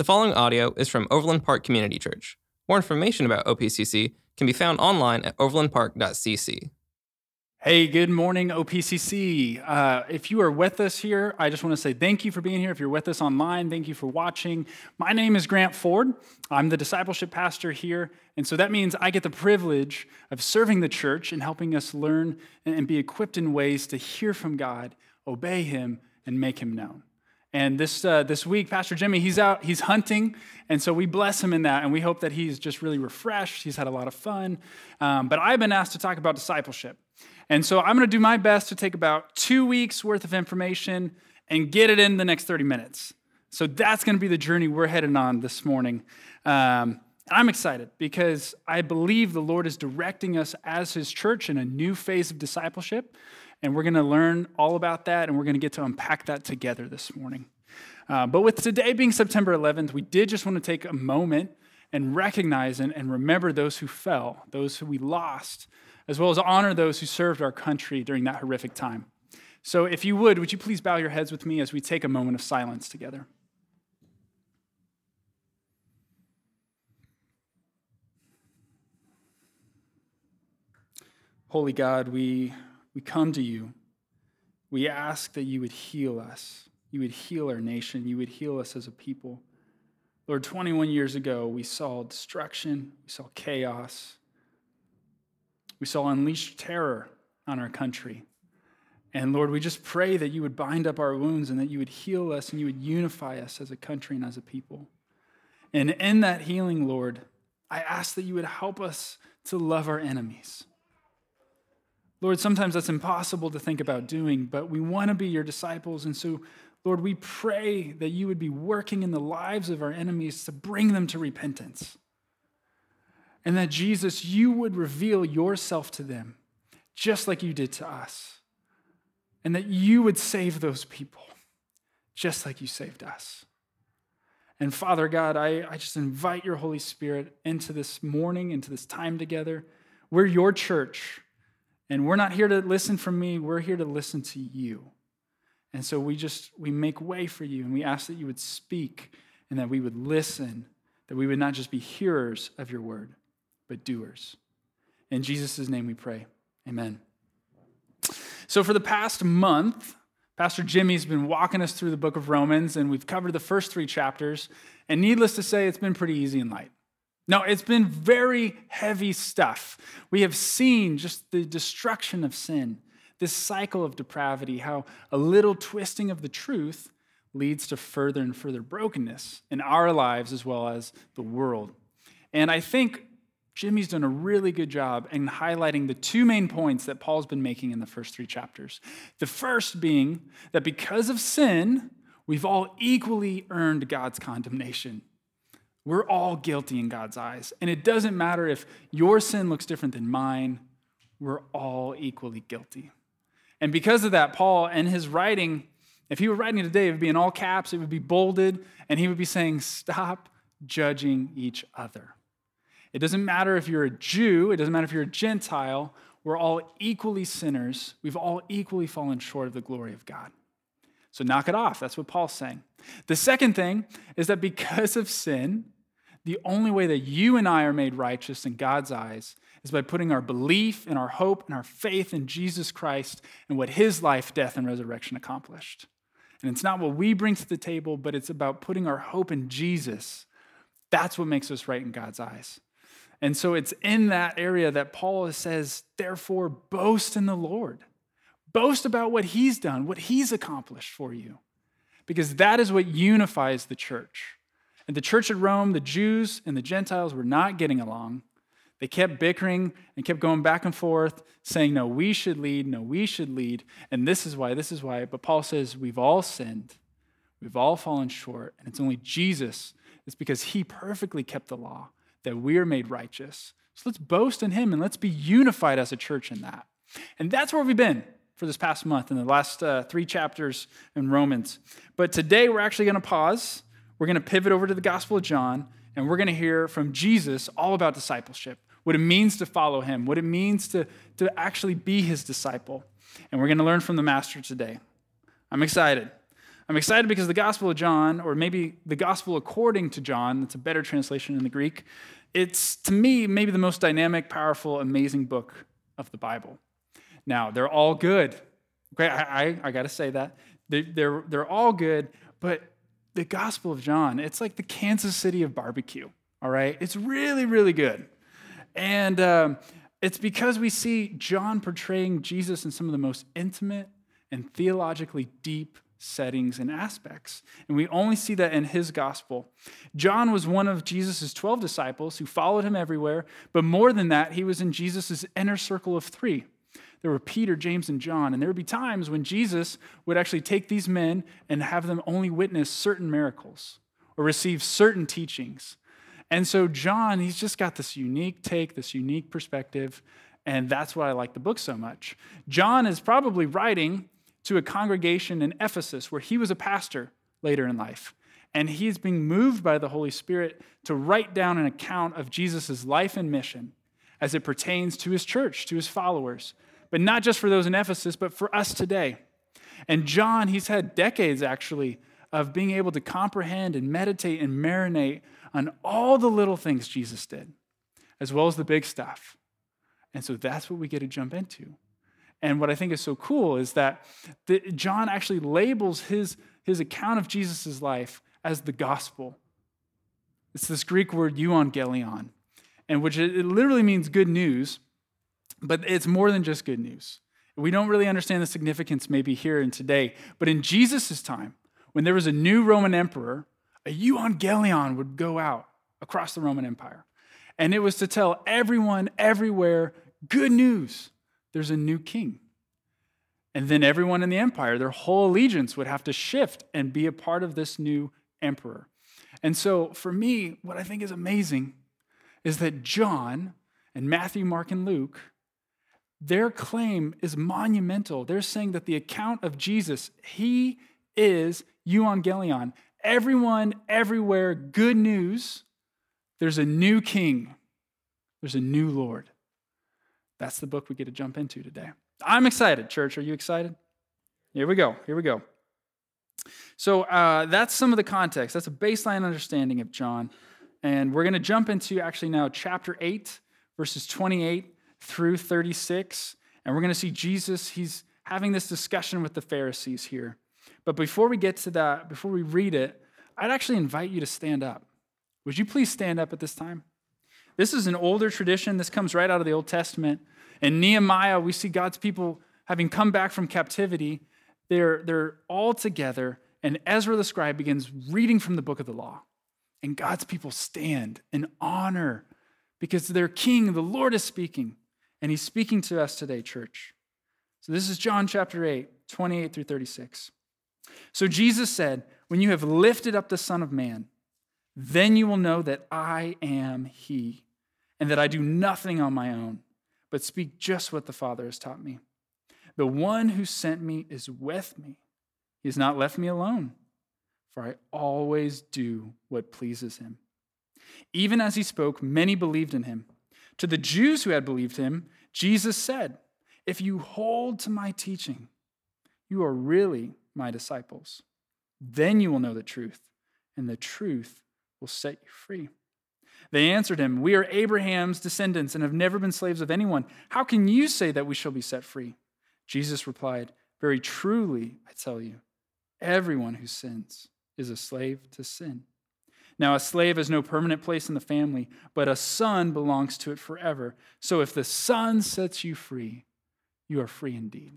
The following audio is from Overland Park Community Church. More information about OPCC can be found online at overlandpark.cc. Hey, good morning, OPCC. Uh, if you are with us here, I just want to say thank you for being here. If you're with us online, thank you for watching. My name is Grant Ford. I'm the discipleship pastor here. And so that means I get the privilege of serving the church and helping us learn and be equipped in ways to hear from God, obey Him, and make Him known. And this, uh, this week, Pastor Jimmy, he's out, he's hunting. And so we bless him in that. And we hope that he's just really refreshed. He's had a lot of fun. Um, but I've been asked to talk about discipleship. And so I'm going to do my best to take about two weeks worth of information and get it in the next 30 minutes. So that's going to be the journey we're heading on this morning. Um, I'm excited because I believe the Lord is directing us as His church in a new phase of discipleship. And we're going to learn all about that and we're going to get to unpack that together this morning. Uh, but with today being September 11th, we did just want to take a moment and recognize and, and remember those who fell, those who we lost, as well as honor those who served our country during that horrific time. So, if you would, would you please bow your heads with me as we take a moment of silence together? Holy God, we, we come to you. We ask that you would heal us. You would heal our nation. You would heal us as a people. Lord, 21 years ago, we saw destruction, we saw chaos, we saw unleashed terror on our country. And Lord, we just pray that you would bind up our wounds and that you would heal us and you would unify us as a country and as a people. And in that healing, Lord, I ask that you would help us to love our enemies. Lord, sometimes that's impossible to think about doing, but we want to be your disciples. And so, Lord, we pray that you would be working in the lives of our enemies to bring them to repentance. And that Jesus, you would reveal yourself to them, just like you did to us. And that you would save those people, just like you saved us. And Father God, I, I just invite your Holy Spirit into this morning, into this time together. We're your church, and we're not here to listen from me, we're here to listen to you. And so we just we make way for you and we ask that you would speak and that we would listen, that we would not just be hearers of your word but doers. In Jesus' name we pray. Amen. So, for the past month, Pastor Jimmy's been walking us through the book of Romans, and we've covered the first three chapters. And needless to say, it's been pretty easy and light. No, it's been very heavy stuff. We have seen just the destruction of sin, this cycle of depravity, how a little twisting of the truth leads to further and further brokenness in our lives as well as the world. And I think Jimmy's done a really good job in highlighting the two main points that Paul's been making in the first three chapters. The first being that because of sin, we've all equally earned God's condemnation. We're all guilty in God's eyes. And it doesn't matter if your sin looks different than mine, we're all equally guilty. And because of that, Paul, and his writing, if he were writing today, it would be in all caps, it would be bolded, and he would be saying, Stop judging each other. It doesn't matter if you're a Jew, it doesn't matter if you're a Gentile, we're all equally sinners. We've all equally fallen short of the glory of God. So knock it off. That's what Paul's saying. The second thing is that because of sin, the only way that you and I are made righteous in God's eyes is by putting our belief and our hope and our faith in Jesus Christ and what his life, death, and resurrection accomplished. And it's not what we bring to the table, but it's about putting our hope in Jesus. That's what makes us right in God's eyes. And so it's in that area that Paul says, therefore, boast in the Lord. Boast about what he's done, what he's accomplished for you, because that is what unifies the church. And the church at Rome, the Jews and the Gentiles were not getting along. They kept bickering and kept going back and forth, saying, No, we should lead, no, we should lead. And this is why, this is why. But Paul says, We've all sinned, we've all fallen short, and it's only Jesus. It's because he perfectly kept the law that we are made righteous. So let's boast in him and let's be unified as a church in that. And that's where we've been for this past month in the last uh, three chapters in Romans. But today we're actually going to pause. We're going to pivot over to the Gospel of John and we're going to hear from Jesus all about discipleship, what it means to follow him, what it means to, to actually be his disciple. And we're going to learn from the Master today. I'm excited. I'm excited because the Gospel of John, or maybe the Gospel according to John, that's a better translation in the Greek, it's to me maybe the most dynamic, powerful, amazing book of the Bible. Now, they're all good. Okay, I, I, I got to say that. They're, they're, they're all good, but the Gospel of John, it's like the Kansas City of barbecue, all right? It's really, really good. And um, it's because we see John portraying Jesus in some of the most intimate and theologically deep settings and aspects. And we only see that in his gospel. John was one of Jesus' 12 disciples who followed him everywhere, but more than that, he was in Jesus' inner circle of three. There were Peter, James, and John, and there would be times when Jesus would actually take these men and have them only witness certain miracles or receive certain teachings. And so, John, he's just got this unique take, this unique perspective, and that's why I like the book so much. John is probably writing to a congregation in Ephesus where he was a pastor later in life. And he's being moved by the Holy Spirit to write down an account of Jesus' life and mission as it pertains to his church, to his followers. But not just for those in Ephesus, but for us today. And John, he's had decades actually of being able to comprehend and meditate and marinate on all the little things Jesus did, as well as the big stuff. And so that's what we get to jump into. And what I think is so cool is that the, John actually labels his, his account of Jesus' life as the gospel. It's this Greek word euangelion, and which it, it literally means good news, but it's more than just good news. We don't really understand the significance maybe here and today, but in Jesus' time, when there was a new Roman emperor, a euangelion would go out across the Roman Empire. And it was to tell everyone, everywhere, good news there's a new king. And then everyone in the empire, their whole allegiance would have to shift and be a part of this new emperor. And so, for me, what I think is amazing is that John and Matthew, Mark, and Luke, their claim is monumental. They're saying that the account of Jesus, he is euangelion. Everyone, everywhere, good news. There's a new king, there's a new Lord. That's the book we get to jump into today. I'm excited, church. Are you excited? Here we go. Here we go. So uh, that's some of the context. That's a baseline understanding of John. And we're going to jump into actually now chapter 8, verses 28 through 36. And we're going to see Jesus, he's having this discussion with the Pharisees here. But before we get to that, before we read it, I'd actually invite you to stand up. Would you please stand up at this time? This is an older tradition. This comes right out of the Old Testament. In Nehemiah, we see God's people having come back from captivity. They're, they're all together, and Ezra the scribe begins reading from the book of the law. And God's people stand in honor because their king, the Lord, is speaking. And he's speaking to us today, church. So this is John chapter 8, 28 through 36. So Jesus said, When you have lifted up the Son of Man, then you will know that I am he and that I do nothing on my own, but speak just what the Father has taught me. The one who sent me is with me. He has not left me alone, for I always do what pleases him. Even as he spoke, many believed in him. To the Jews who had believed him, Jesus said, If you hold to my teaching, you are really my disciples. Then you will know the truth, and the truth will set you free. They answered him, We are Abraham's descendants and have never been slaves of anyone. How can you say that we shall be set free? Jesus replied, Very truly, I tell you, everyone who sins is a slave to sin. Now, a slave has no permanent place in the family, but a son belongs to it forever. So if the son sets you free, you are free indeed.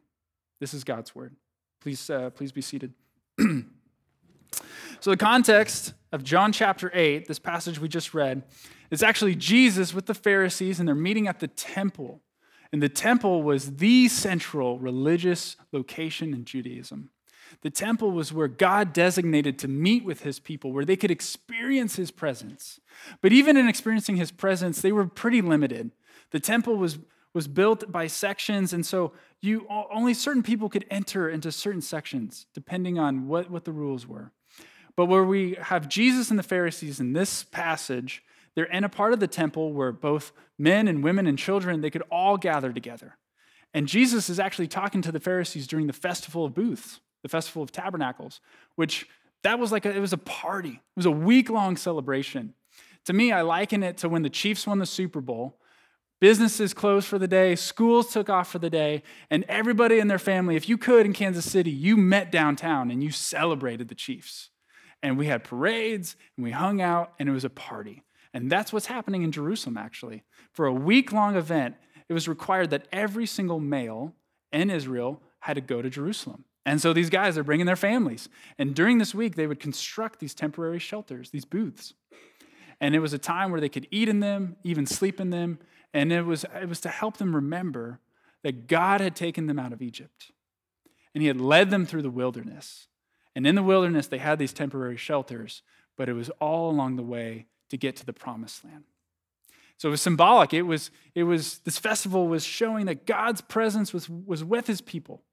This is God's word. Please, uh, please be seated. so, the context of John chapter 8, this passage we just read, is actually Jesus with the Pharisees, and they're meeting at the temple. And the temple was the central religious location in Judaism. The temple was where God designated to meet with his people, where they could experience his presence. But even in experiencing his presence, they were pretty limited. The temple was, was built by sections, and so you only certain people could enter into certain sections depending on what, what the rules were. But where we have Jesus and the Pharisees in this passage, they're in a part of the temple where both men and women and children, they could all gather together. And Jesus is actually talking to the Pharisees during the festival of booths. The Festival of Tabernacles, which that was like a, it was a party. It was a week long celebration. To me, I liken it to when the Chiefs won the Super Bowl. Businesses closed for the day, schools took off for the day, and everybody in their family, if you could in Kansas City, you met downtown and you celebrated the Chiefs. And we had parades and we hung out and it was a party. And that's what's happening in Jerusalem, actually. For a week long event, it was required that every single male in Israel had to go to Jerusalem. And so these guys are bringing their families. And during this week, they would construct these temporary shelters, these booths. And it was a time where they could eat in them, even sleep in them. And it was, it was to help them remember that God had taken them out of Egypt. And he had led them through the wilderness. And in the wilderness, they had these temporary shelters, but it was all along the way to get to the promised land. So it was symbolic. It was, it was this festival was showing that God's presence was, was with his people.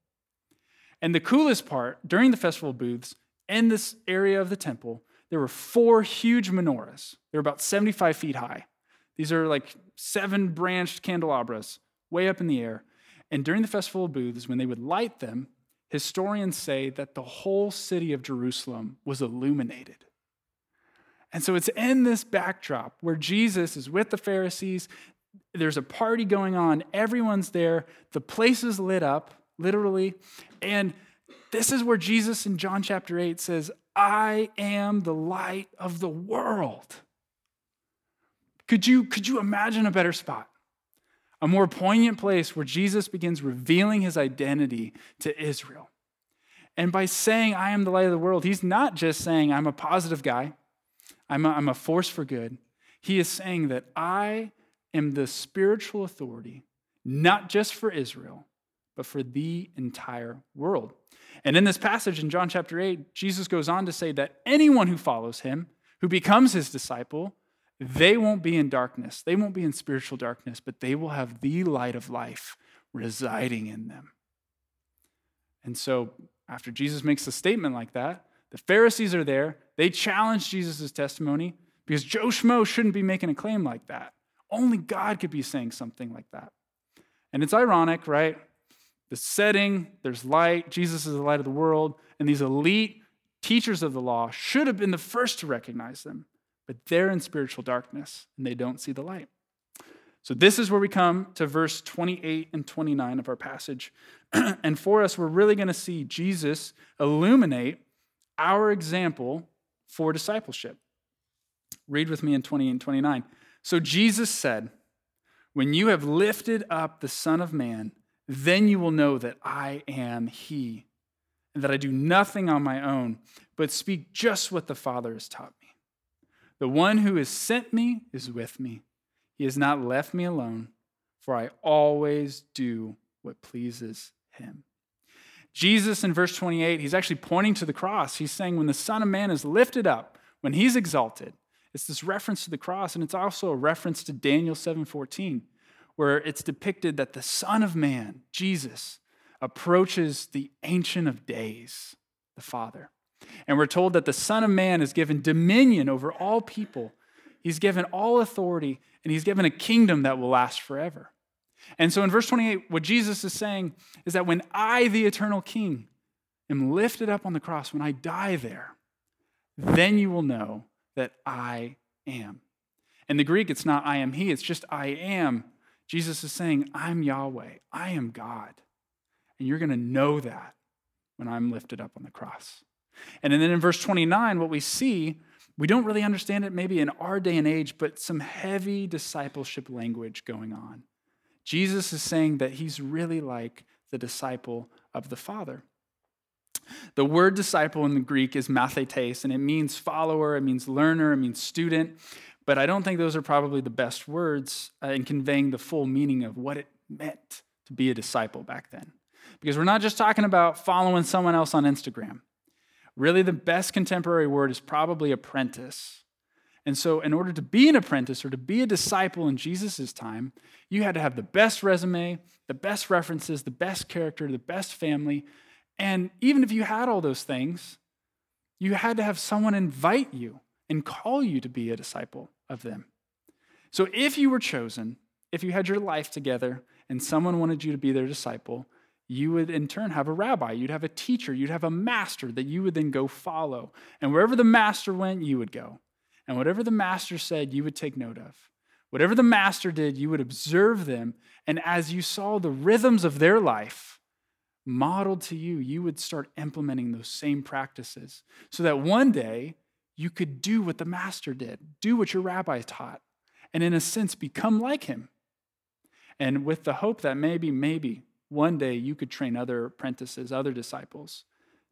And the coolest part, during the festival booths, in this area of the temple, there were four huge menorahs. They're about 75 feet high. These are like seven branched candelabras way up in the air. And during the festival booths, when they would light them, historians say that the whole city of Jerusalem was illuminated. And so it's in this backdrop where Jesus is with the Pharisees. There's a party going on, everyone's there, the place is lit up, literally. And this is where Jesus in John chapter 8 says, I am the light of the world. Could you, could you imagine a better spot? A more poignant place where Jesus begins revealing his identity to Israel. And by saying, I am the light of the world, he's not just saying, I'm a positive guy, I'm a, I'm a force for good. He is saying that I am the spiritual authority, not just for Israel, but for the entire world. And in this passage in John chapter 8, Jesus goes on to say that anyone who follows him, who becomes his disciple, they won't be in darkness. They won't be in spiritual darkness, but they will have the light of life residing in them. And so, after Jesus makes a statement like that, the Pharisees are there. They challenge Jesus' testimony because Joe Schmo shouldn't be making a claim like that. Only God could be saying something like that. And it's ironic, right? The setting, there's light, Jesus is the light of the world, and these elite teachers of the law should have been the first to recognize them, but they're in spiritual darkness and they don't see the light. So, this is where we come to verse 28 and 29 of our passage. and for us, we're really going to see Jesus illuminate our example for discipleship. Read with me in 28 and 29. So, Jesus said, When you have lifted up the Son of Man, then you will know that I am He, and that I do nothing on my own, but speak just what the Father has taught me. The one who has sent me is with me. He has not left me alone, for I always do what pleases Him. Jesus in verse 28, he's actually pointing to the cross. He's saying, when the Son of Man is lifted up, when he's exalted, it's this reference to the cross, and it's also a reference to Daniel 7:14 where it's depicted that the Son of Man, Jesus, approaches the Ancient of Days, the Father. And we're told that the Son of Man is given dominion over all people. He's given all authority, and he's given a kingdom that will last forever. And so in verse 28, what Jesus is saying is that when I, the eternal King, am lifted up on the cross, when I die there, then you will know that I am. In the Greek, it's not I am He, it's just I am Jesus is saying, I'm Yahweh, I am God. And you're going to know that when I'm lifted up on the cross. And then in verse 29, what we see, we don't really understand it maybe in our day and age, but some heavy discipleship language going on. Jesus is saying that he's really like the disciple of the Father. The word disciple in the Greek is mathetes, and it means follower, it means learner, it means student. But I don't think those are probably the best words uh, in conveying the full meaning of what it meant to be a disciple back then. Because we're not just talking about following someone else on Instagram. Really, the best contemporary word is probably apprentice. And so, in order to be an apprentice or to be a disciple in Jesus' time, you had to have the best resume, the best references, the best character, the best family. And even if you had all those things, you had to have someone invite you and call you to be a disciple of them. So if you were chosen, if you had your life together and someone wanted you to be their disciple, you would in turn have a rabbi, you'd have a teacher, you'd have a master that you would then go follow. And wherever the master went, you would go. And whatever the master said, you would take note of. Whatever the master did, you would observe them. And as you saw the rhythms of their life modeled to you, you would start implementing those same practices so that one day you could do what the master did, do what your rabbi taught, and in a sense become like him. And with the hope that maybe, maybe one day you could train other apprentices, other disciples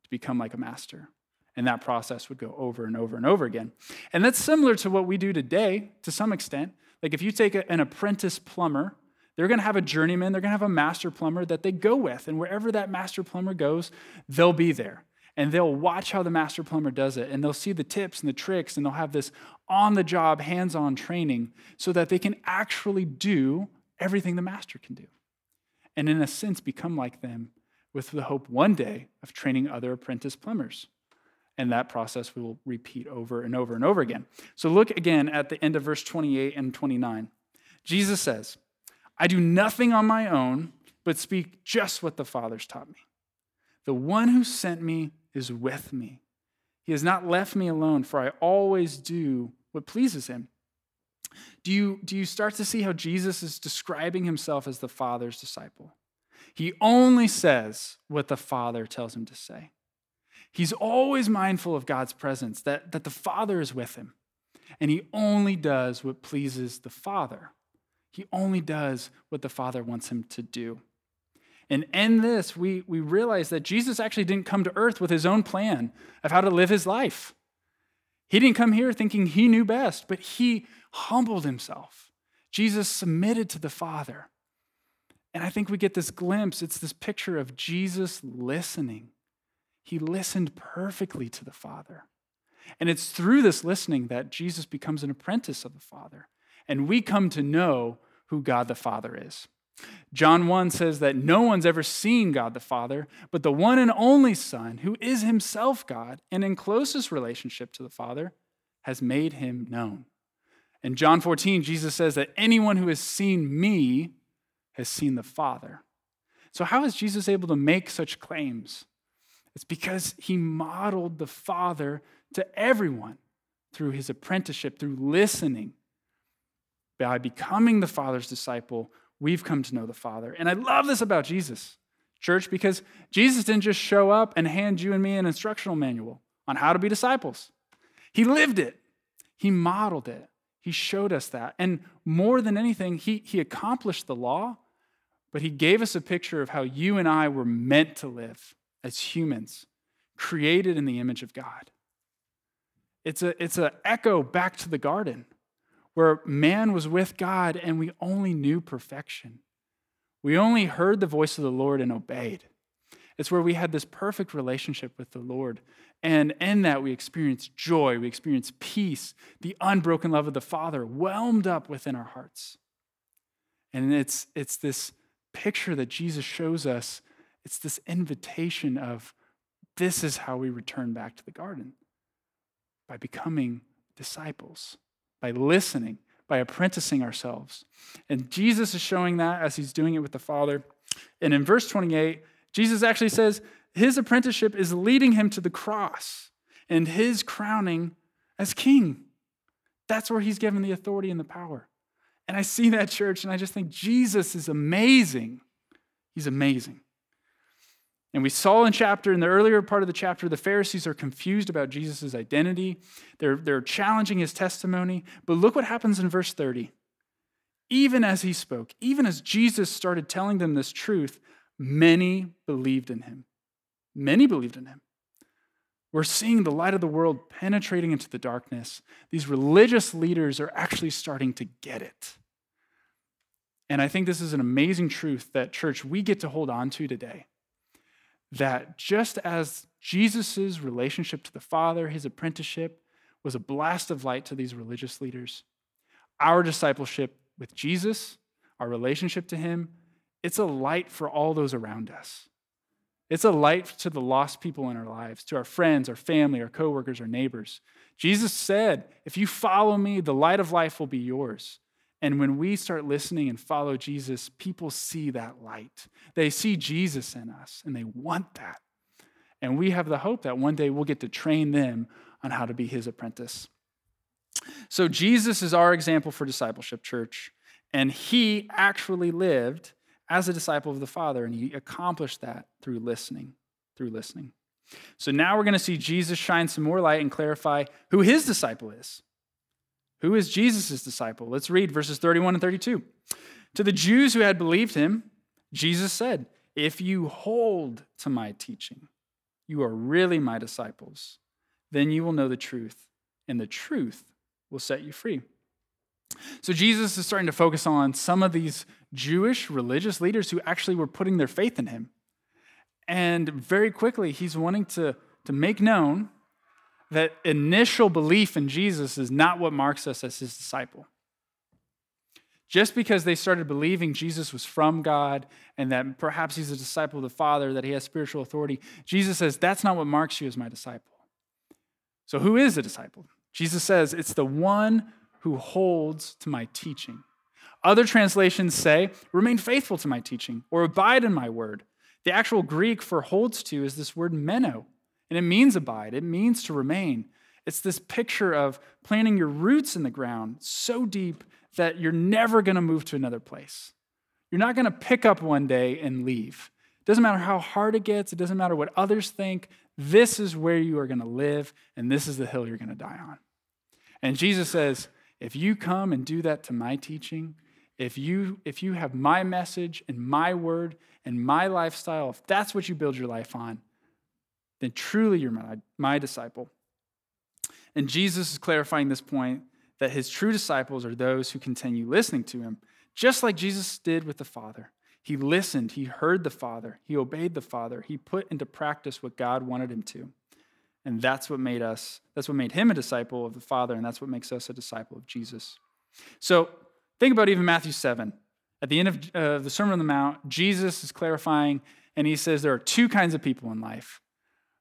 to become like a master. And that process would go over and over and over again. And that's similar to what we do today to some extent. Like if you take an apprentice plumber, they're going to have a journeyman, they're going to have a master plumber that they go with. And wherever that master plumber goes, they'll be there. And they'll watch how the master plumber does it. And they'll see the tips and the tricks. And they'll have this on the job, hands on training so that they can actually do everything the master can do. And in a sense, become like them with the hope one day of training other apprentice plumbers. And that process will repeat over and over and over again. So look again at the end of verse 28 and 29. Jesus says, I do nothing on my own, but speak just what the Father's taught me. The one who sent me is with me. He has not left me alone, for I always do what pleases him. Do you, do you start to see how Jesus is describing himself as the Father's disciple? He only says what the Father tells him to say. He's always mindful of God's presence, that, that the Father is with him. And he only does what pleases the Father. He only does what the Father wants him to do. And in this, we, we realize that Jesus actually didn't come to earth with his own plan of how to live his life. He didn't come here thinking he knew best, but he humbled himself. Jesus submitted to the Father. And I think we get this glimpse. It's this picture of Jesus listening he listened perfectly to the Father. And it's through this listening that Jesus becomes an apprentice of the Father. And we come to know who God the Father is. John 1 says that no one's ever seen God the Father, but the one and only Son, who is himself God and in closest relationship to the Father, has made him known. In John 14, Jesus says that anyone who has seen me has seen the Father. So, how is Jesus able to make such claims? It's because he modeled the Father to everyone through his apprenticeship, through listening. By becoming the Father's disciple, we've come to know the Father. And I love this about Jesus, church, because Jesus didn't just show up and hand you and me an instructional manual on how to be disciples. He lived it, He modeled it, He showed us that. And more than anything, He, he accomplished the law, but He gave us a picture of how you and I were meant to live as humans, created in the image of God. It's a it's an echo back to the garden where man was with God and we only knew perfection. We only heard the voice of the Lord and obeyed. It's where we had this perfect relationship with the Lord. And in that, we experienced joy, we experienced peace, the unbroken love of the Father whelmed up within our hearts. And it's, it's this picture that Jesus shows us it's this invitation of this is how we return back to the garden by becoming disciples, by listening, by apprenticing ourselves. And Jesus is showing that as he's doing it with the Father. And in verse 28, Jesus actually says his apprenticeship is leading him to the cross and his crowning as king. That's where he's given the authority and the power. And I see that church and I just think Jesus is amazing. He's amazing. And we saw in chapter, in the earlier part of the chapter, the Pharisees are confused about Jesus' identity. They're, they're challenging his testimony. But look what happens in verse 30. Even as he spoke, even as Jesus started telling them this truth, many believed in him. Many believed in him. We're seeing the light of the world penetrating into the darkness. These religious leaders are actually starting to get it. And I think this is an amazing truth that, church, we get to hold on to today that just as Jesus' relationship to the Father, his apprenticeship, was a blast of light to these religious leaders, our discipleship with Jesus, our relationship to him, it's a light for all those around us. It's a light to the lost people in our lives, to our friends, our family, our coworkers, our neighbors. Jesus said, If you follow me, the light of life will be yours. And when we start listening and follow Jesus, people see that light. They see Jesus in us and they want that. And we have the hope that one day we'll get to train them on how to be his apprentice. So Jesus is our example for discipleship, church. And he actually lived as a disciple of the Father, and he accomplished that through listening, through listening. So now we're going to see Jesus shine some more light and clarify who his disciple is. Who is Jesus' disciple? Let's read verses 31 and 32. To the Jews who had believed him, Jesus said, If you hold to my teaching, you are really my disciples. Then you will know the truth, and the truth will set you free. So Jesus is starting to focus on some of these Jewish religious leaders who actually were putting their faith in him. And very quickly, he's wanting to, to make known that initial belief in Jesus is not what marks us as his disciple. Just because they started believing Jesus was from God and that perhaps he's a disciple of the Father, that he has spiritual authority, Jesus says, that's not what marks you as my disciple. So, who is a disciple? Jesus says, it's the one who holds to my teaching. Other translations say, remain faithful to my teaching or abide in my word. The actual Greek for holds to is this word meno, and it means abide, it means to remain. It's this picture of planting your roots in the ground so deep that you're never going to move to another place. You're not going to pick up one day and leave. It doesn't matter how hard it gets, it doesn't matter what others think. This is where you are going to live, and this is the hill you're going to die on. And Jesus says, if you come and do that to my teaching, if you if you have my message and my word and my lifestyle, if that's what you build your life on, then truly you're my, my disciple. And Jesus is clarifying this point that his true disciples are those who continue listening to him, just like Jesus did with the Father. He listened, he heard the Father, he obeyed the Father, he put into practice what God wanted him to. And that's what made us, that's what made him a disciple of the Father, and that's what makes us a disciple of Jesus. So think about even Matthew 7. At the end of uh, the Sermon on the Mount, Jesus is clarifying, and he says there are two kinds of people in life.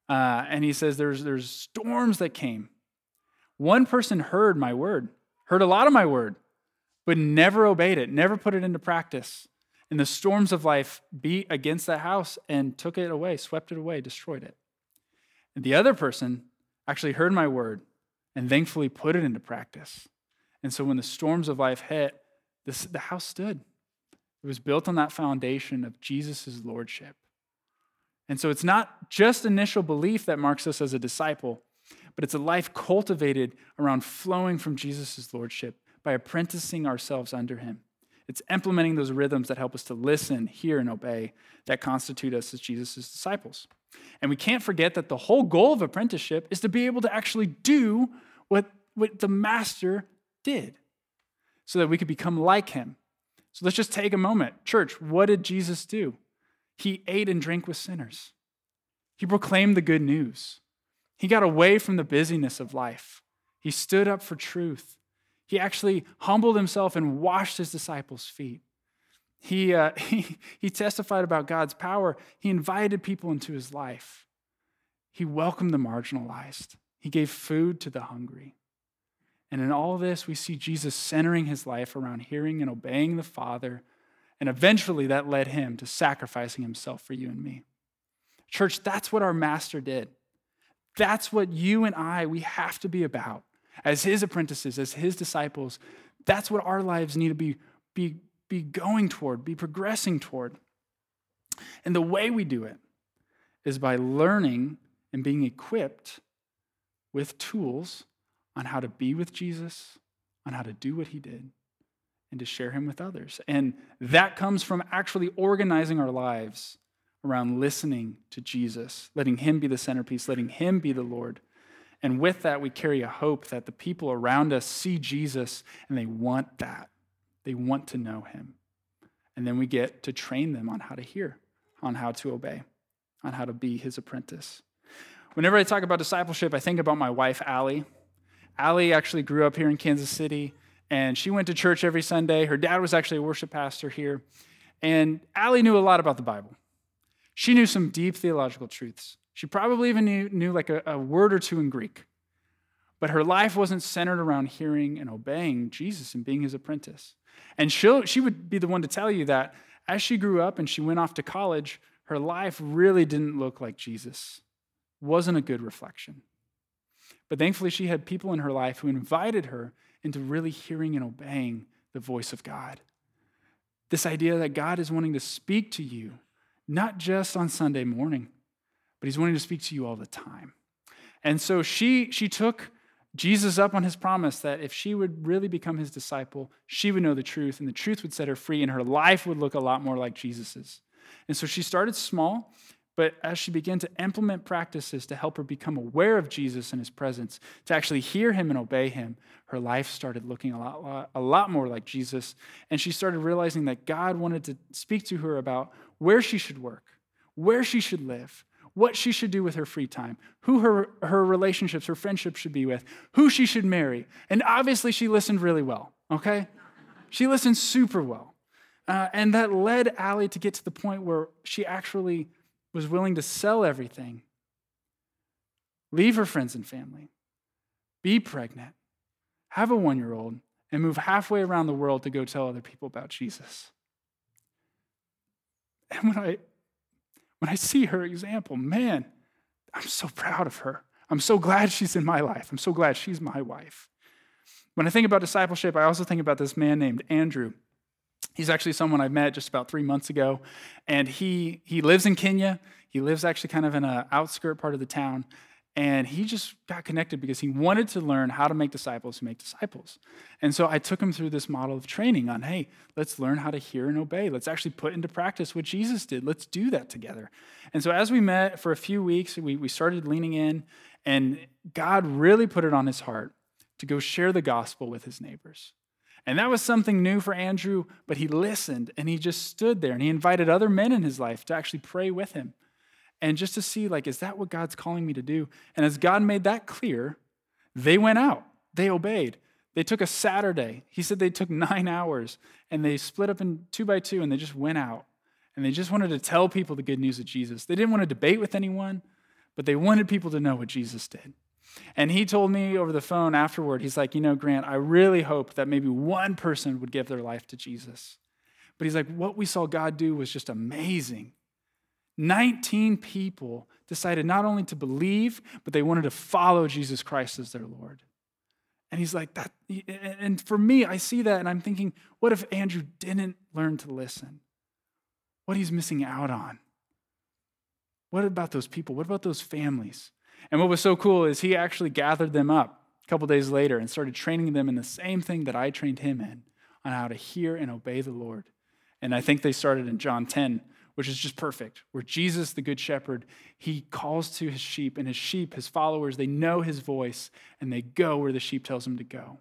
Uh, and he says there's, there's storms that came. One person heard my word, heard a lot of my word, but never obeyed it, never put it into practice. And the storms of life beat against that house and took it away, swept it away, destroyed it. And the other person actually heard my word and thankfully put it into practice. And so when the storms of life hit, this, the house stood. It was built on that foundation of Jesus' lordship. And so it's not just initial belief that marks us as a disciple, but it's a life cultivated around flowing from Jesus' lordship by apprenticing ourselves under him. It's implementing those rhythms that help us to listen, hear, and obey that constitute us as Jesus' disciples. And we can't forget that the whole goal of apprenticeship is to be able to actually do what, what the master did so that we could become like him. So let's just take a moment. Church, what did Jesus do? He ate and drank with sinners, he proclaimed the good news. He got away from the busyness of life. He stood up for truth. He actually humbled himself and washed his disciples' feet. He, uh, he, he testified about God's power. He invited people into his life. He welcomed the marginalized. He gave food to the hungry. And in all this, we see Jesus centering his life around hearing and obeying the Father. And eventually, that led him to sacrificing himself for you and me. Church, that's what our Master did. That's what you and I, we have to be about. As his apprentices, as his disciples, that's what our lives need to be, be be going toward, be progressing toward. And the way we do it is by learning and being equipped with tools on how to be with Jesus, on how to do what he did, and to share him with others. And that comes from actually organizing our lives around listening to Jesus, letting him be the centerpiece, letting him be the Lord. And with that, we carry a hope that the people around us see Jesus and they want that. They want to know him. And then we get to train them on how to hear, on how to obey, on how to be his apprentice. Whenever I talk about discipleship, I think about my wife, Allie. Allie actually grew up here in Kansas City, and she went to church every Sunday. Her dad was actually a worship pastor here. And Allie knew a lot about the Bible. She knew some deep theological truths. She probably even knew, knew like a, a word or two in Greek. But her life wasn't centered around hearing and obeying Jesus and being his apprentice. And she she would be the one to tell you that as she grew up and she went off to college, her life really didn't look like Jesus, wasn't a good reflection. But thankfully, she had people in her life who invited her into really hearing and obeying the voice of God. This idea that God is wanting to speak to you, not just on Sunday morning, but He's wanting to speak to you all the time. And so she, she took Jesus up on his promise that if she would really become his disciple, she would know the truth, and the truth would set her free, and her life would look a lot more like Jesus's. And so she started small, but as she began to implement practices to help her become aware of Jesus and his presence, to actually hear him and obey him, her life started looking a lot, a lot more like Jesus. And she started realizing that God wanted to speak to her about where she should work, where she should live, what she should do with her free time, who her, her relationships, her friendships should be with, who she should marry. And obviously, she listened really well, okay? She listened super well. Uh, and that led Allie to get to the point where she actually was willing to sell everything, leave her friends and family, be pregnant, have a one year old, and move halfway around the world to go tell other people about Jesus. And when I when I see her example, man, I'm so proud of her. I'm so glad she's in my life. I'm so glad she's my wife. When I think about discipleship, I also think about this man named Andrew. He's actually someone I met just about three months ago, and he, he lives in Kenya. He lives actually kind of in an outskirt part of the town, and he just got connected because he wanted to learn how to make disciples who make disciples. And so I took him through this model of training on hey, let's learn how to hear and obey. Let's actually put into practice what Jesus did. Let's do that together. And so as we met for a few weeks, we, we started leaning in, and God really put it on his heart to go share the gospel with his neighbors. And that was something new for Andrew, but he listened and he just stood there and he invited other men in his life to actually pray with him and just to see, like, is that what God's calling me to do? And as God made that clear, they went out, they obeyed. They took a Saturday. He said they took nine hours and they split up in two by two and they just went out. And they just wanted to tell people the good news of Jesus. They didn't want to debate with anyone, but they wanted people to know what Jesus did. And he told me over the phone afterward, he's like, you know, Grant, I really hoped that maybe one person would give their life to Jesus. But he's like, what we saw God do was just amazing. 19 people decided not only to believe, but they wanted to follow Jesus Christ as their Lord. And he's like, that. And for me, I see that and I'm thinking, what if Andrew didn't learn to listen? What he's missing out on? What about those people? What about those families? And what was so cool is he actually gathered them up a couple days later and started training them in the same thing that I trained him in on how to hear and obey the Lord. And I think they started in John 10, which is just perfect, where Jesus, the Good Shepherd, he calls to his sheep, and his sheep, his followers, they know his voice, and they go where the sheep tells them to go.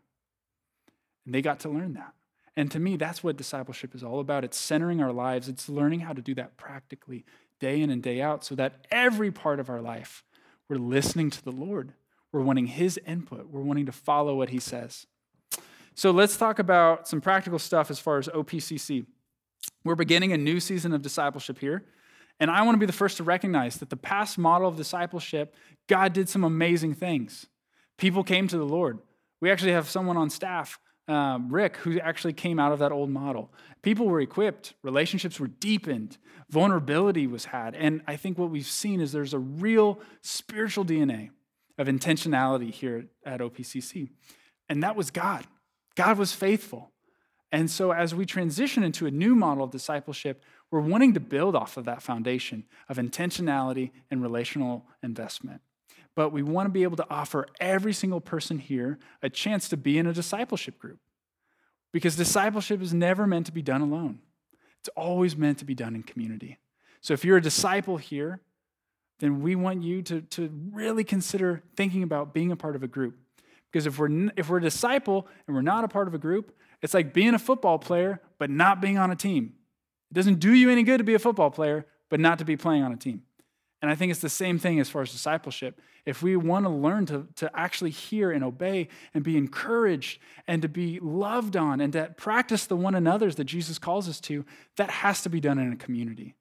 And they got to learn that. And to me, that's what discipleship is all about. It's centering our lives, it's learning how to do that practically, day in and day out, so that every part of our life, we're listening to the Lord. We're wanting his input, we're wanting to follow what he says. So let's talk about some practical stuff as far as OPCC. We're beginning a new season of discipleship here. And I want to be the first to recognize that the past model of discipleship, God did some amazing things. People came to the Lord. We actually have someone on staff, um, Rick, who actually came out of that old model. People were equipped, relationships were deepened, vulnerability was had. And I think what we've seen is there's a real spiritual DNA of intentionality here at OPCC. And that was God. God was faithful. And so, as we transition into a new model of discipleship, we're wanting to build off of that foundation of intentionality and relational investment. But we want to be able to offer every single person here a chance to be in a discipleship group. Because discipleship is never meant to be done alone, it's always meant to be done in community. So, if you're a disciple here, then we want you to, to really consider thinking about being a part of a group. Because if we're, if we're a disciple and we're not a part of a group, it's like being a football player, but not being on a team. It doesn't do you any good to be a football player, but not to be playing on a team. And I think it's the same thing as far as discipleship. If we want to learn to, to actually hear and obey and be encouraged and to be loved on and to practice the one another's that Jesus calls us to, that has to be done in a community.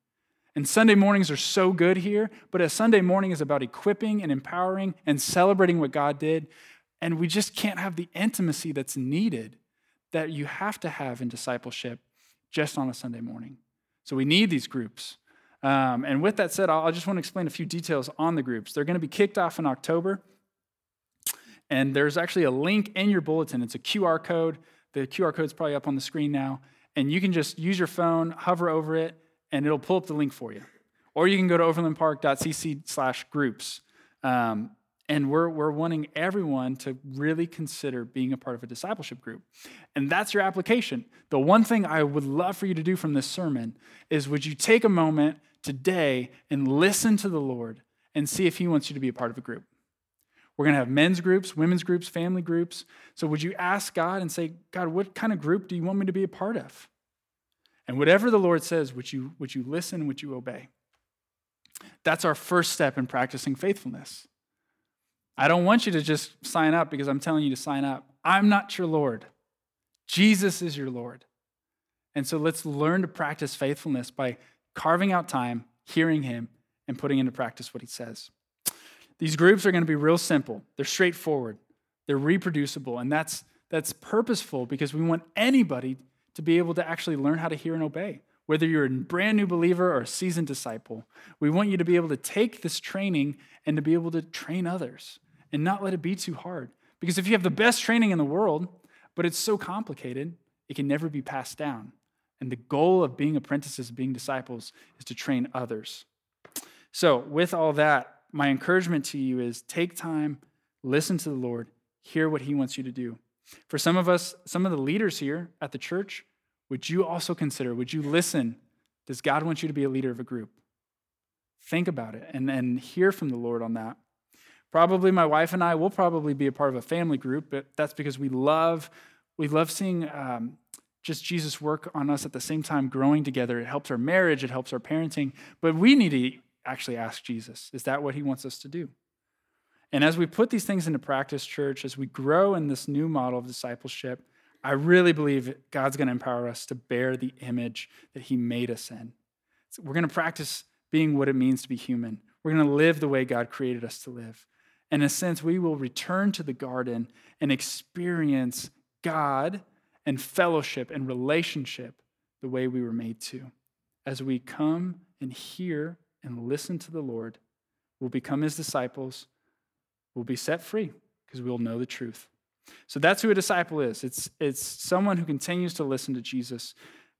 And Sunday mornings are so good here, but a Sunday morning is about equipping and empowering and celebrating what God did And we just can't have the intimacy that's needed that you have to have in discipleship just on a Sunday morning. So we need these groups. Um, and with that said, I'll, I just want to explain a few details on the groups. They're going to be kicked off in October. And there's actually a link in your bulletin. It's a QR code. The QR code is probably up on the screen now. And you can just use your phone, hover over it, and it'll pull up the link for you. Or you can go to overlandpark.cc slash groups. Um, and we're, we're wanting everyone to really consider being a part of a discipleship group. And that's your application. The one thing I would love for you to do from this sermon is would you take a moment today and listen to the Lord and see if He wants you to be a part of a group? We're going to have men's groups, women's groups, family groups. So would you ask God and say, God, what kind of group do you want me to be a part of? And whatever the Lord says, would you, would you listen, would you obey? That's our first step in practicing faithfulness. I don't want you to just sign up because I'm telling you to sign up. I'm not your Lord. Jesus is your Lord. And so let's learn to practice faithfulness by carving out time, hearing Him, and putting into practice what He says. These groups are going to be real simple, they're straightforward, they're reproducible, and that's, that's purposeful because we want anybody to be able to actually learn how to hear and obey. Whether you're a brand new believer or a seasoned disciple, we want you to be able to take this training and to be able to train others and not let it be too hard. Because if you have the best training in the world, but it's so complicated, it can never be passed down. And the goal of being apprentices, being disciples, is to train others. So, with all that, my encouragement to you is take time, listen to the Lord, hear what He wants you to do. For some of us, some of the leaders here at the church, would you also consider, would you listen? Does God want you to be a leader of a group? Think about it and, and hear from the Lord on that. Probably my wife and I will probably be a part of a family group, but that's because we love we love seeing um, just Jesus work on us at the same time, growing together. It helps our marriage, it helps our parenting, but we need to actually ask Jesus, is that what he wants us to do? And as we put these things into practice, church, as we grow in this new model of discipleship, I really believe God's going to empower us to bear the image that he made us in. So we're going to practice being what it means to be human. We're going to live the way God created us to live. And In a sense, we will return to the garden and experience God and fellowship and relationship the way we were made to. As we come and hear and listen to the Lord, we'll become his disciples, we'll be set free because we'll know the truth. So that's who a disciple is. It's, it's someone who continues to listen to Jesus.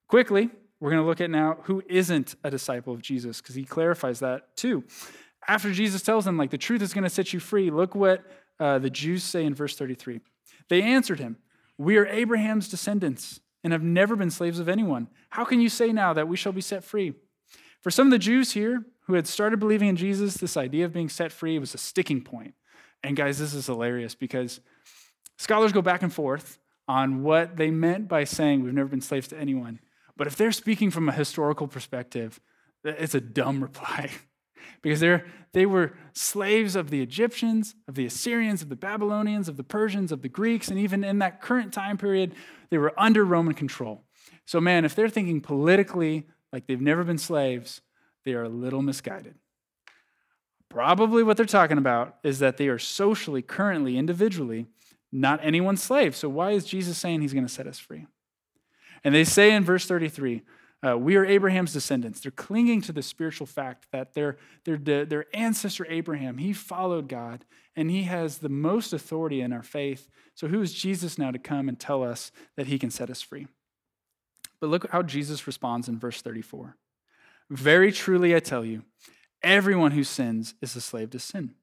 Quickly, we're going to look at now who isn't a disciple of Jesus because he clarifies that too after Jesus tells them, like, the truth is going to set you free, look what uh, the Jews say in verse 33. They answered him, We are Abraham's descendants and have never been slaves of anyone. How can you say now that we shall be set free? For some of the Jews here who had started believing in Jesus, this idea of being set free was a sticking point. And guys, this is hilarious because scholars go back and forth on what they meant by saying we've never been slaves to anyone. But if they're speaking from a historical perspective, it's a dumb reply because they were slaves of the Egyptians, of the Assyrians, of the Babylonians, of the Persians, of the Greeks, and even in that current time period, they were under Roman control. So, man, if they're thinking politically like they've never been slaves, they are a little misguided. Probably what they're talking about is that they are socially, currently, individually, not anyone's slave. So, why is Jesus saying he's going to set us free? And they say in verse 33 uh, we are Abraham's descendants. They're clinging to the spiritual fact that their, their, their ancestor Abraham, he followed God and he has the most authority in our faith. So, who is Jesus now to come and tell us that he can set us free? But look how Jesus responds in verse 34 Very truly, I tell you, everyone who sins is a slave to sin.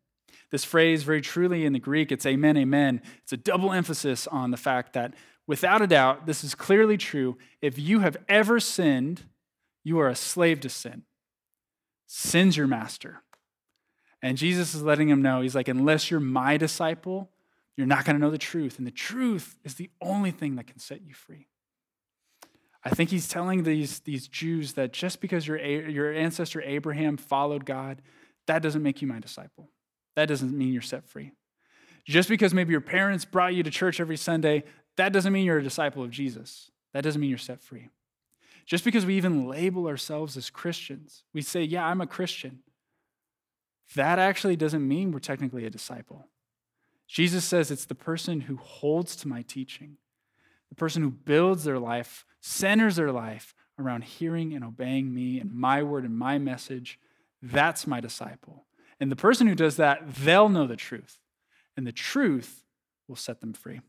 This phrase, very truly in the Greek, it's amen, amen. It's a double emphasis on the fact that without a doubt, this is clearly true. If you have ever sinned, you are a slave to sin. Sin's your master. And Jesus is letting him know, he's like, unless you're my disciple, you're not going to know the truth. And the truth is the only thing that can set you free. I think he's telling these, these Jews that just because your, your ancestor Abraham followed God, that doesn't make you my disciple. That doesn't mean you're set free. Just because maybe your parents brought you to church every Sunday, that doesn't mean you're a disciple of Jesus. That doesn't mean you're set free. Just because we even label ourselves as Christians, we say, Yeah, I'm a Christian, that actually doesn't mean we're technically a disciple. Jesus says it's the person who holds to my teaching, the person who builds their life, centers their life around hearing and obeying me and my word and my message. That's my disciple. And the person who does that, they'll know the truth, and the truth will set them free.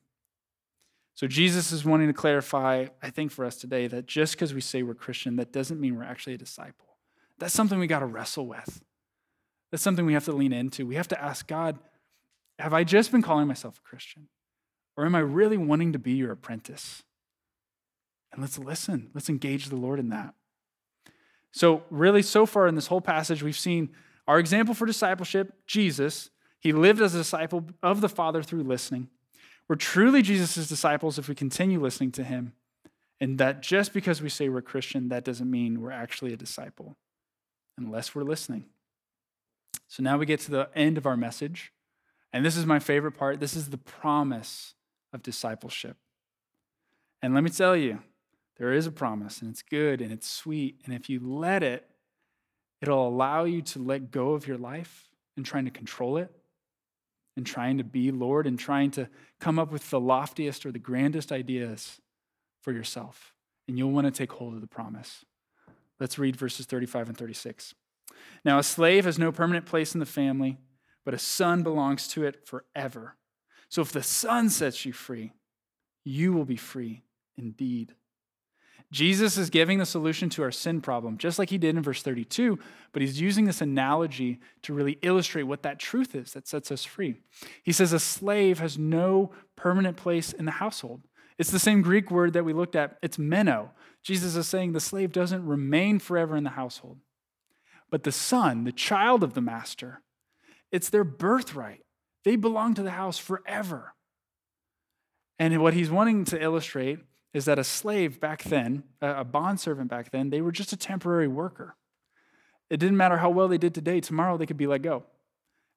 So Jesus is wanting to clarify, I think, for us today that just because we say we're Christian, that doesn't mean we're actually a disciple. That's something we got to wrestle with. That's something we have to lean into. We have to ask God, have I just been calling myself a Christian? Or am I really wanting to be your apprentice? And let's listen. Let's engage the Lord in that. So, really, so far in this whole passage, we've seen our example for discipleship, Jesus. He lived as a disciple of the Father through listening. We're truly Jesus' disciples if we continue listening to him. And that just because we say we're Christian, that doesn't mean we're actually a disciple, unless we're listening. So now we get to the end of our message. And this is my favorite part. This is the promise of discipleship. And let me tell you, there is a promise, and it's good and it's sweet. And if you let it, it'll allow you to let go of your life and trying to control it and trying to be Lord and trying to come up with the loftiest or the grandest ideas for yourself. And you'll want to take hold of the promise. Let's read verses 35 and 36. Now, a slave has no permanent place in the family, but a son belongs to it forever. So if the son sets you free, you will be free indeed. Jesus is giving the solution to our sin problem, just like he did in verse 32, but he's using this analogy to really illustrate what that truth is that sets us free. He says a slave has no permanent place in the household. It's the same Greek word that we looked at, it's meno. Jesus is saying the slave doesn't remain forever in the household. But the son, the child of the master, it's their birthright. They belong to the house forever. And what he's wanting to illustrate is that a slave back then, a bondservant back then, they were just a temporary worker. It didn't matter how well they did today, tomorrow they could be let go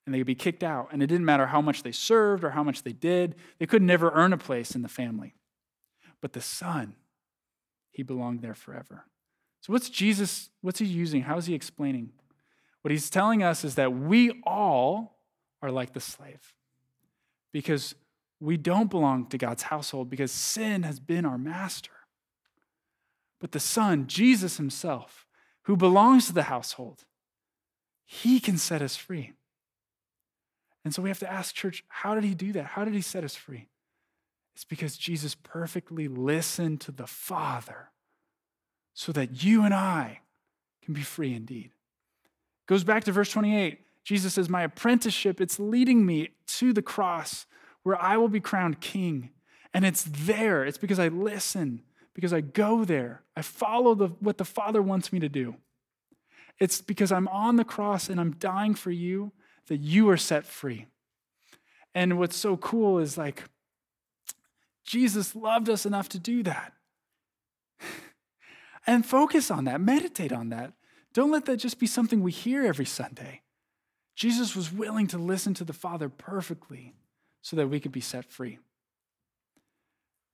and they could be kicked out. And it didn't matter how much they served or how much they did, they could never earn a place in the family. But the son, he belonged there forever. So, what's Jesus, what's he using? How is he explaining? What he's telling us is that we all are like the slave because we don't belong to God's household because sin has been our master. But the Son, Jesus Himself, who belongs to the household, He can set us free. And so we have to ask, church, how did He do that? How did He set us free? It's because Jesus perfectly listened to the Father so that you and I can be free indeed. Goes back to verse 28. Jesus says, My apprenticeship, it's leading me to the cross where I will be crowned king. And it's there. It's because I listen, because I go there. I follow the, what the Father wants me to do. It's because I'm on the cross and I'm dying for you that you are set free. And what's so cool is like, Jesus loved us enough to do that. and focus on that, meditate on that. Don't let that just be something we hear every Sunday. Jesus was willing to listen to the Father perfectly so that we could be set free.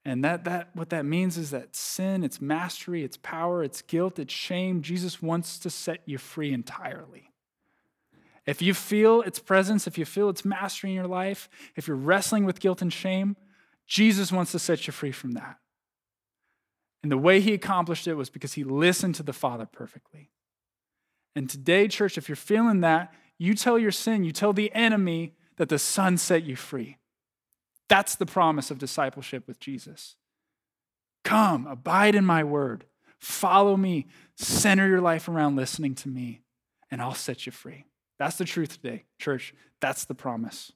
And that, that what that means is that sin, its mastery, its power, its guilt, its shame, Jesus wants to set you free entirely. If you feel its presence, if you feel its mastery in your life, if you're wrestling with guilt and shame, Jesus wants to set you free from that. And the way he accomplished it was because he listened to the Father perfectly. And today, church, if you're feeling that, you tell your sin, you tell the enemy, that the Son set you free. That's the promise of discipleship with Jesus. Come, abide in my word, follow me, center your life around listening to me, and I'll set you free. That's the truth today, church. That's the promise.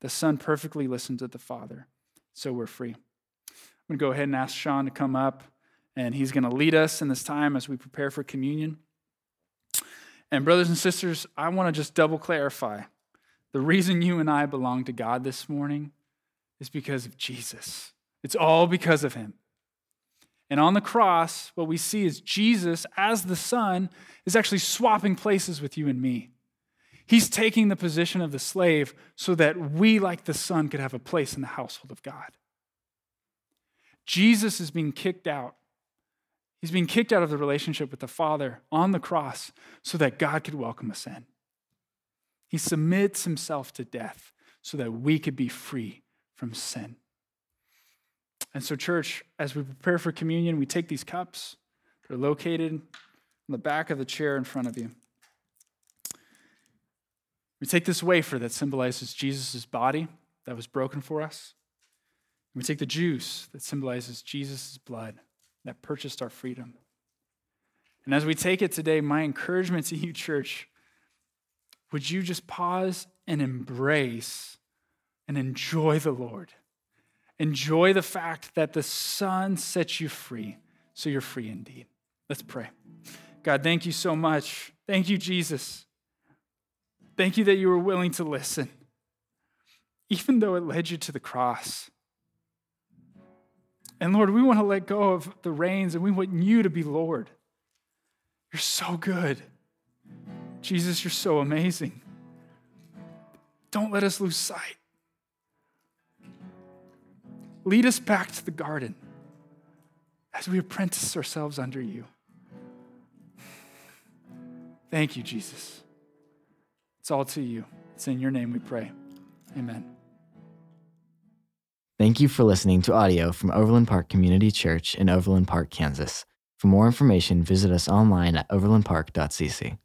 The Son perfectly listened to the Father, so we're free. I'm going to go ahead and ask Sean to come up, and he's going to lead us in this time as we prepare for communion. And, brothers and sisters, I want to just double clarify the reason you and I belong to God this morning is because of Jesus. It's all because of him. And on the cross, what we see is Jesus, as the Son, is actually swapping places with you and me. He's taking the position of the slave so that we, like the Son, could have a place in the household of God. Jesus is being kicked out. He's being kicked out of the relationship with the Father on the cross so that God could welcome us in. He submits himself to death so that we could be free from sin. And so, church, as we prepare for communion, we take these cups. They're located in the back of the chair in front of you. We take this wafer that symbolizes Jesus' body that was broken for us. And We take the juice that symbolizes Jesus' blood that purchased our freedom. And as we take it today, my encouragement to you, church, would you just pause and embrace and enjoy the Lord? Enjoy the fact that the Son sets you free, so you're free indeed. Let's pray. God, thank you so much. Thank you, Jesus. Thank you that you were willing to listen, even though it led you to the cross. And Lord, we want to let go of the reins and we want you to be Lord. You're so good. Jesus, you're so amazing. Don't let us lose sight. Lead us back to the garden as we apprentice ourselves under you. Thank you, Jesus. It's all to you. It's in your name we pray. Amen. Thank you for listening to audio from Overland Park Community Church in Overland Park, Kansas. For more information, visit us online at overlandpark.cc.